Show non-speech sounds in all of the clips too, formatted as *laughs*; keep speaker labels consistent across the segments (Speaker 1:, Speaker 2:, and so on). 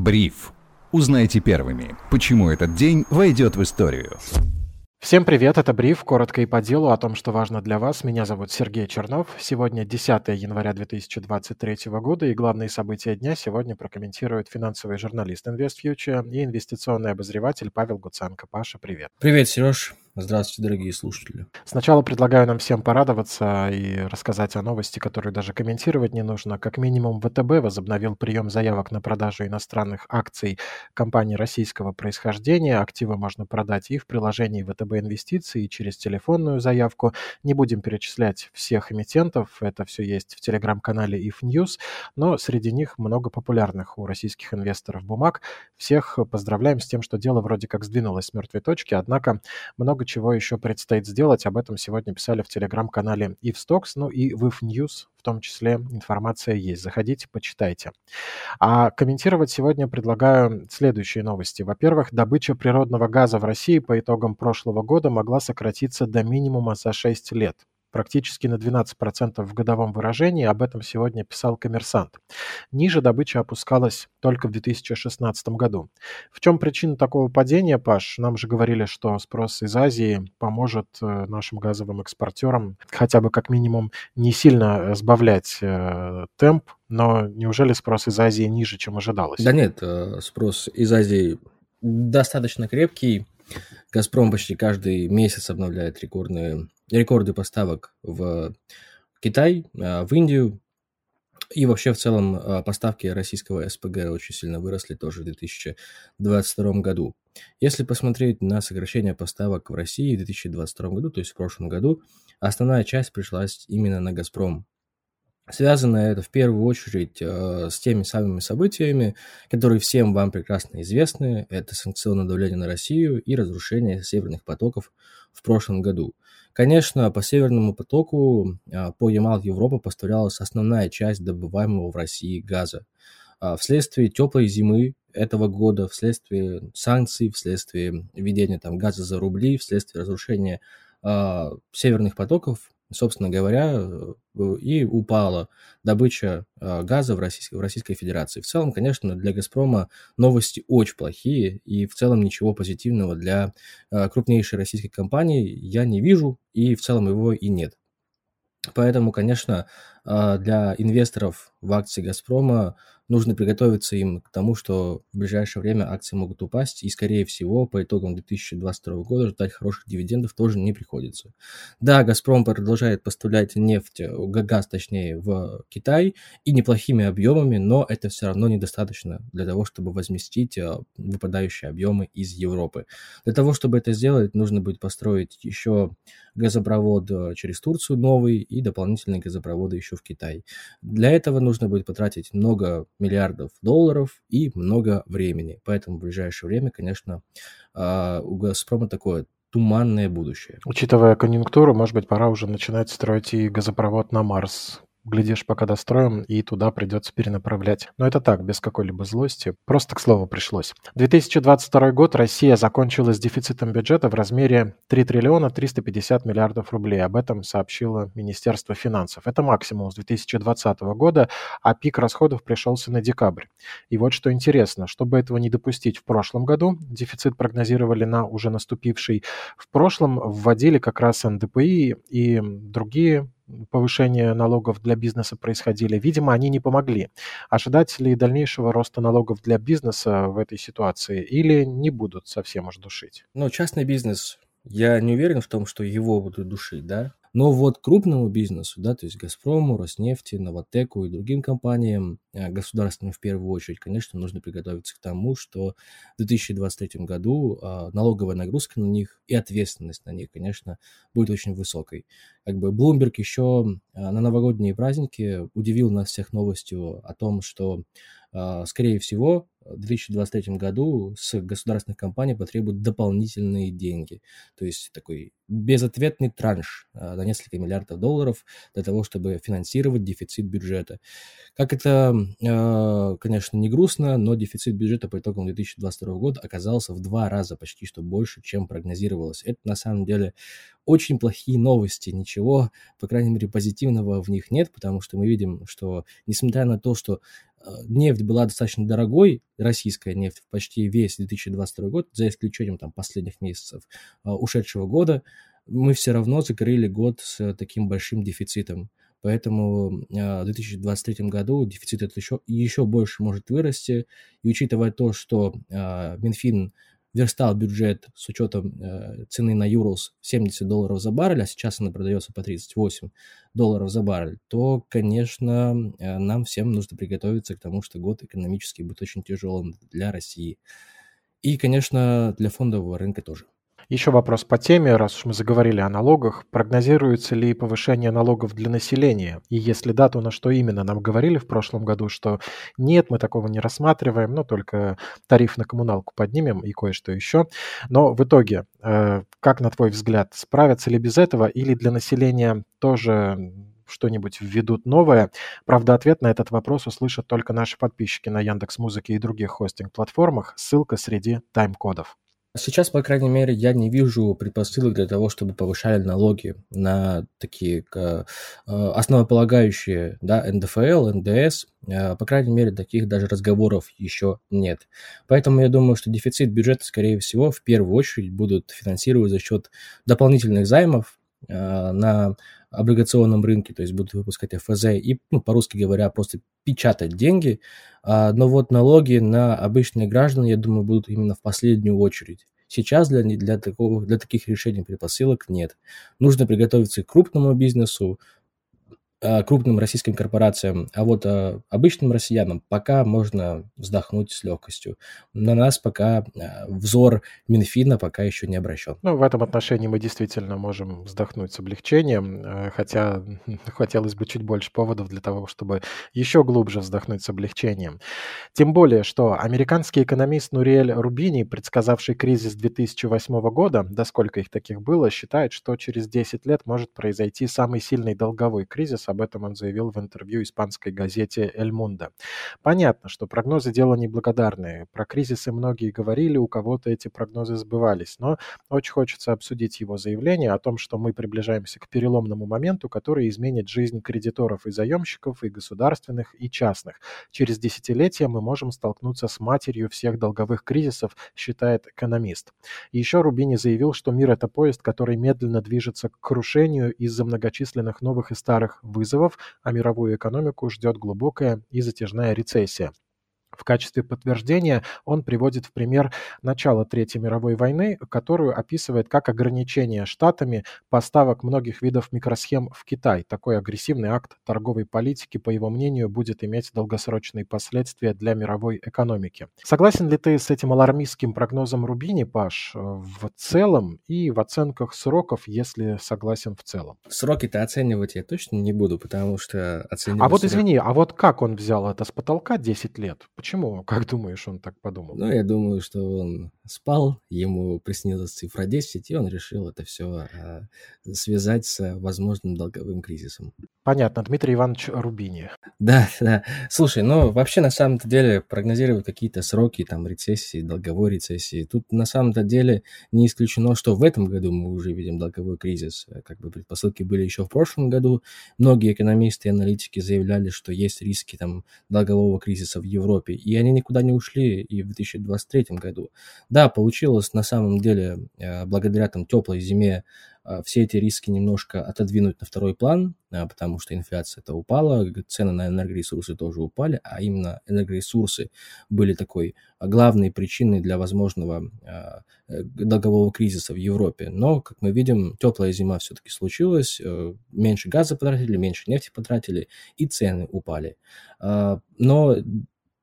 Speaker 1: Бриф. Узнайте первыми, почему этот день войдет в историю.
Speaker 2: Всем привет, это Бриф, коротко и по делу о том, что важно для вас. Меня зовут Сергей Чернов. Сегодня 10 января 2023 года, и главные события дня сегодня прокомментирует финансовый журналист InvestFuture и инвестиционный обозреватель Павел Гуценко. Паша, привет.
Speaker 3: Привет, Сереж. Здравствуйте, дорогие слушатели.
Speaker 2: Сначала предлагаю нам всем порадоваться и рассказать о новости, которую даже комментировать не нужно. Как минимум, ВТБ возобновил прием заявок на продажу иностранных акций компании российского происхождения. Активы можно продать и в приложении ВТБ Инвестиции, и через телефонную заявку. Не будем перечислять всех эмитентов, это все есть в телеграм-канале If News, но среди них много популярных у российских инвесторов бумаг. Всех поздравляем с тем, что дело вроде как сдвинулось с мертвой точки, однако много чего еще предстоит сделать. Об этом сегодня писали в телеграм-канале IFStocks, ну и в IFNews в том числе информация есть. Заходите, почитайте. А комментировать сегодня предлагаю следующие новости. Во-первых, добыча природного газа в России по итогам прошлого года могла сократиться до минимума за 6 лет практически на 12% в годовом выражении. Об этом сегодня писал коммерсант. Ниже добыча опускалась только в 2016 году. В чем причина такого падения, Паш? Нам же говорили, что спрос из Азии поможет э, нашим газовым экспортерам хотя бы как минимум не сильно сбавлять э, темп, но неужели спрос из Азии ниже, чем ожидалось?
Speaker 3: Да нет, э, спрос из Азии достаточно крепкий. «Газпром» почти каждый месяц обновляет рекордные, рекорды поставок в Китай, а, в Индию. И вообще в целом а, поставки российского СПГ очень сильно выросли тоже в 2022 году. Если посмотреть на сокращение поставок в России в 2022 году, то есть в прошлом году, основная часть пришлась именно на «Газпром». Связано это в первую очередь э, с теми самыми событиями, которые всем вам прекрасно известны. Это санкционное давление на Россию и разрушение северных потоков в прошлом году. Конечно, по Северному потоку э, по Ямал-Европа поставлялась основная часть добываемого в России газа. Э, вследствие теплой зимы этого года, вследствие санкций, вследствие введения там газа за рубли, вследствие разрушения э, северных потоков собственно говоря, э, и упала добыча э, газа в Российской, в Российской Федерации. В целом, конечно, для «Газпрома» новости очень плохие, и в целом ничего позитивного для э, крупнейшей российской компании я не вижу, и в целом его и нет. Поэтому, конечно, для инвесторов в акции «Газпрома» нужно приготовиться им к тому, что в ближайшее время акции могут упасть, и, скорее всего, по итогам 2022 года ждать хороших дивидендов тоже не приходится. Да, «Газпром» продолжает поставлять нефть, э, газ, точнее, в Китай, и неплохими объемами, но это все равно недостаточно для того, чтобы возместить э, выпадающие объемы из Европы. Для того, чтобы это сделать, нужно будет построить еще газопровод э, через Турцию новый и дополнительные газопроводы еще в Китай. Для этого нужно будет потратить много миллиардов долларов и много времени. Поэтому в ближайшее время, конечно, а, у «Газпрома» такое туманное будущее.
Speaker 2: Учитывая конъюнктуру, может быть, пора уже начинать строить и газопровод на Марс. Глядишь, пока достроим, и туда придется перенаправлять. Но это так, без какой-либо злости. Просто к слову пришлось. 2022 год Россия закончила с дефицитом бюджета в размере 3 триллиона 350 миллиардов рублей. Об этом сообщило Министерство финансов. Это максимум с 2020 года, а пик расходов пришелся на декабрь. И вот что интересно, чтобы этого не допустить в прошлом году, дефицит прогнозировали на уже наступивший. В прошлом вводили как раз НДПИ и другие повышения налогов для бизнеса происходили, видимо, они не помогли. Ожидать ли дальнейшего роста налогов для бизнеса в этой ситуации или не будут совсем уж душить?
Speaker 3: Ну, частный бизнес, я не уверен в том, что его будут душить, да, но вот крупному бизнесу, да, то есть «Газпрому», «Роснефти», «Новотеку» и другим компаниям, э, государственным в первую очередь, конечно, нужно приготовиться к тому, что в 2023 году а, налоговая нагрузка на них и ответственность на них, конечно, будет очень высокой. Как бы Bloomberg еще а, на новогодние праздники удивил нас всех новостью о том, что а, скорее всего, 2023 году с государственных компаний потребуют дополнительные деньги. То есть такой безответный транш а, на несколько миллиардов долларов для того, чтобы финансировать дефицит бюджета. Как это, а, конечно, не грустно, но дефицит бюджета по итогам 2022 года оказался в два раза почти что больше, чем прогнозировалось. Это на самом деле очень плохие новости, ничего, по крайней мере, позитивного в них нет, потому что мы видим, что несмотря на то, что нефть была достаточно дорогой, российская нефть, почти весь 2022 год, за исключением там последних месяцев ушедшего года, мы все равно закрыли год с таким большим дефицитом. Поэтому в 2023 году дефицит это еще, еще больше может вырасти. И учитывая то, что Минфин верстал бюджет с учетом э, цены на Юрлс 70 долларов за баррель, а сейчас она продается по 38 долларов за баррель, то, конечно, э, нам всем нужно приготовиться к тому, что год экономически будет очень тяжелым для России. И, конечно, для фондового рынка тоже.
Speaker 2: Еще вопрос по теме, раз уж мы заговорили о налогах. Прогнозируется ли повышение налогов для населения? И если да, то на что именно? Нам говорили в прошлом году, что нет, мы такого не рассматриваем, но только тариф на коммуналку поднимем и кое-что еще. Но в итоге, э, как на твой взгляд, справятся ли без этого или для населения тоже что-нибудь введут новое? Правда, ответ на этот вопрос услышат только наши подписчики на Яндекс Музыке и других хостинг-платформах. Ссылка среди тайм-кодов.
Speaker 3: Сейчас, по крайней мере, я не вижу предпосылок для того, чтобы повышали налоги на такие э, основополагающие, да, НДФЛ, НДС. Э, по крайней мере, таких даже разговоров еще нет. Поэтому я думаю, что дефицит бюджета, скорее всего, в первую очередь будут финансировать за счет дополнительных займов на облигационном рынке, то есть будут выпускать ФЗ и, ну, по-русски говоря, просто печатать деньги. А, но вот налоги на обычные граждан, я думаю, будут именно в последнюю очередь. Сейчас для, для, такого, для таких решений предпосылок нет. Нужно приготовиться к крупному бизнесу, крупным российским корпорациям, а вот а, обычным россиянам пока можно вздохнуть с легкостью. На нас пока а, взор Минфина пока еще не обращен.
Speaker 2: Ну, в этом отношении мы действительно можем вздохнуть с облегчением, хотя *laughs* хотелось бы чуть больше поводов для того, чтобы еще глубже вздохнуть с облегчением. Тем более, что американский экономист Нуриэль Рубини, предсказавший кризис 2008 года, да сколько их таких было, считает, что через 10 лет может произойти самый сильный долговой кризис об этом он заявил в интервью испанской газете «Эль Мундо». Понятно, что прогнозы – дело неблагодарное. Про кризисы многие говорили, у кого-то эти прогнозы сбывались. Но очень хочется обсудить его заявление о том, что мы приближаемся к переломному моменту, который изменит жизнь кредиторов и заемщиков, и государственных, и частных. Через десятилетия мы можем столкнуться с матерью всех долговых кризисов, считает экономист. Еще Рубини заявил, что мир – это поезд, который медленно движется к крушению из-за многочисленных новых и старых вызовов вызовов, а мировую экономику ждет глубокая и затяжная рецессия. В качестве подтверждения он приводит в пример начало Третьей мировой войны, которую описывает как ограничение штатами поставок многих видов микросхем в Китай. Такой агрессивный акт торговой политики, по его мнению, будет иметь долгосрочные последствия для мировой экономики. Согласен ли ты с этим алармистским прогнозом Рубини, Паш, в целом и в оценках сроков, если согласен в целом?
Speaker 3: Сроки-то оценивать я точно не буду, потому что оценивать...
Speaker 2: А вот извини, а вот как он взял это с потолка 10 лет? Почему? *laughs* Как думаешь, он так подумал?
Speaker 3: Ну, я думаю, что он спал, ему приснилась цифра 10, и он решил это все а, связать с возможным долговым кризисом.
Speaker 2: Понятно, Дмитрий Иванович Рубини.
Speaker 3: Да, да. Слушай, ну вообще на самом-то деле прогнозировать какие-то сроки там рецессии, долговой рецессии, тут на самом-то деле не исключено, что в этом году мы уже видим долговой кризис. Как бы предпосылки были еще в прошлом году. Многие экономисты и аналитики заявляли, что есть риски там долгового кризиса в Европе, и они никуда не ушли и в 2023 году. Да, получилось на самом деле э, благодаря там теплой зиме а, все эти риски немножко отодвинуть на второй план, а, потому что инфляция это упала, цены на энергоресурсы тоже упали, а именно энергоресурсы были такой главной причиной для возможного э, долгового кризиса в Европе. Но, как мы видим, теплая зима все-таки случилась, э, меньше газа потратили, меньше нефти потратили, и цены упали. Но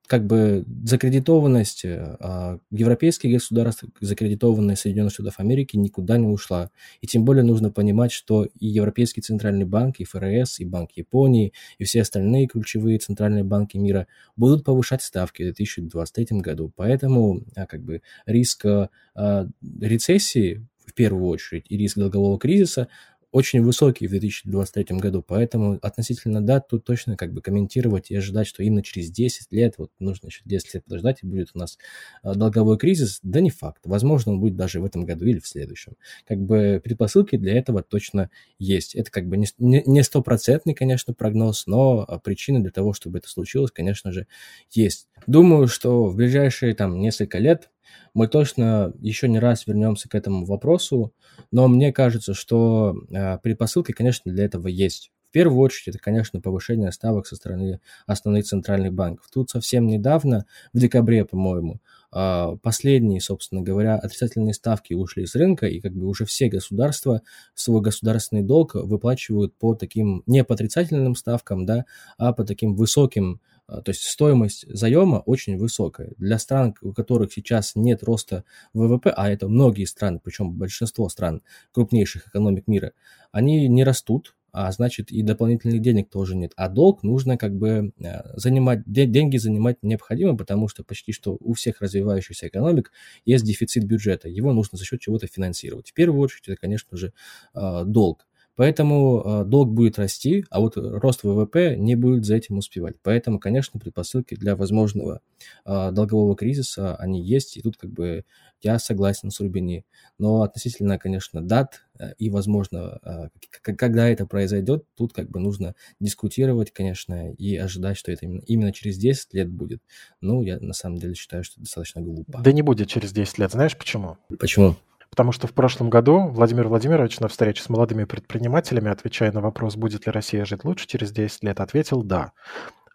Speaker 3: как бы закредитованность а, европейских государств, закредитованность Соединенных Штатов Америки никуда не ушла. И тем более нужно понимать, что и Европейский Центральный банк, и ФРС, и Банк Японии, и все остальные ключевые центральные банки мира будут повышать ставки в 2023 году. Поэтому а, как бы риск а, рецессии в первую очередь и риск долгового кризиса очень высокий в 2023 году, поэтому относительно дат тут точно как бы комментировать и ожидать, что именно через 10 лет, вот нужно еще 10 лет подождать, и будет у нас а, долговой кризис, да не факт. Возможно, он будет даже в этом году или в следующем. Как бы предпосылки для этого точно есть. Это как бы не стопроцентный, конечно, прогноз, но а, причины для того, чтобы это случилось, конечно же, есть. Думаю, что в ближайшие там несколько лет мы точно еще не раз вернемся к этому вопросу, но мне кажется, что э, предпосылки, конечно, для этого есть. В первую очередь, это, конечно, повышение ставок со стороны основных центральных банков. Тут совсем недавно, в декабре, по-моему, а, последние, собственно говоря, отрицательные ставки ушли из рынка, и как бы уже все государства свой государственный долг выплачивают по таким, не по отрицательным ставкам, да, а по таким высоким а, то есть стоимость заема очень высокая. Для стран, у которых сейчас нет роста ВВП, а это многие страны, причем большинство стран крупнейших экономик мира, они не растут, а значит и дополнительных денег тоже нет. А долг нужно как бы э, занимать, деньги занимать необходимо, потому что почти что у всех развивающихся экономик есть дефицит бюджета, его нужно за счет чего-то финансировать. В первую очередь это, конечно же, э, долг. Поэтому э, долг будет расти, а вот рост ВВП не будет за этим успевать. Поэтому, конечно, предпосылки для возможного э, долгового кризиса, они есть. И тут как бы я согласен с Рубини. Но относительно, конечно, дат э, и, возможно, когда это произойдет, тут как бы нужно дискутировать, конечно, и ожидать, что это именно, именно через 10 лет будет. Ну, я на самом деле считаю, что это достаточно глупо.
Speaker 2: Да не будет через 10 лет. Знаешь почему?
Speaker 3: Почему?
Speaker 2: Потому что в прошлом году Владимир Владимирович на встрече с молодыми предпринимателями, отвечая на вопрос, будет ли Россия жить лучше через 10 лет, ответил «да».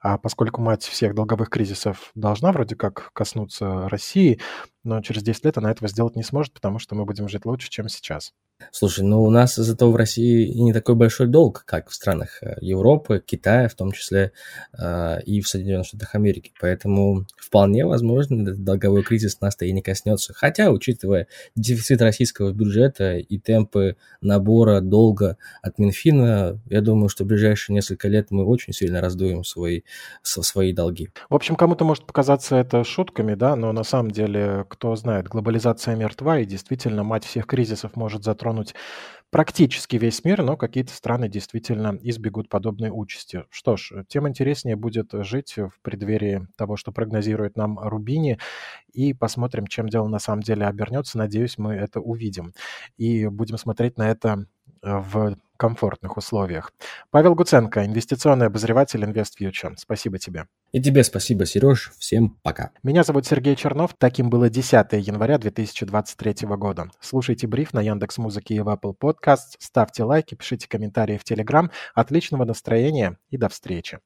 Speaker 2: А поскольку мать всех долговых кризисов должна вроде как коснуться России, но через 10 лет она этого сделать не сможет, потому что мы будем жить лучше, чем сейчас.
Speaker 3: Слушай, ну у нас зато в России не такой большой долг, как в странах э, Европы, Китая, в том числе э, и в Соединенных Штатах Америки. Поэтому вполне возможно, этот долговой кризис нас-то и не коснется. Хотя, учитывая дефицит российского бюджета и темпы набора долга от Минфина, я думаю, что в ближайшие несколько лет мы очень сильно раздуем свои, свои долги.
Speaker 2: В общем, кому-то может показаться это шутками, да, но на самом деле, кто знает, глобализация мертва, и действительно мать всех кризисов может затронуть затронуть практически весь мир, но какие-то страны действительно избегут подобной участи. Что ж, тем интереснее будет жить в преддверии того, что прогнозирует нам Рубини, и посмотрим, чем дело на самом деле обернется. Надеюсь, мы это увидим. И будем смотреть на это э, в комфортных условиях. Павел Гуценко, инвестиционный обозреватель InvestFuture. Спасибо тебе.
Speaker 3: И тебе спасибо, Сереж. Всем пока.
Speaker 2: Меня зовут Сергей Чернов. Таким было 10 января 2023 года. Слушайте бриф на Яндекс Музыке и в Apple Podcast. Ставьте лайки, пишите комментарии в Telegram. Отличного настроения и до встречи.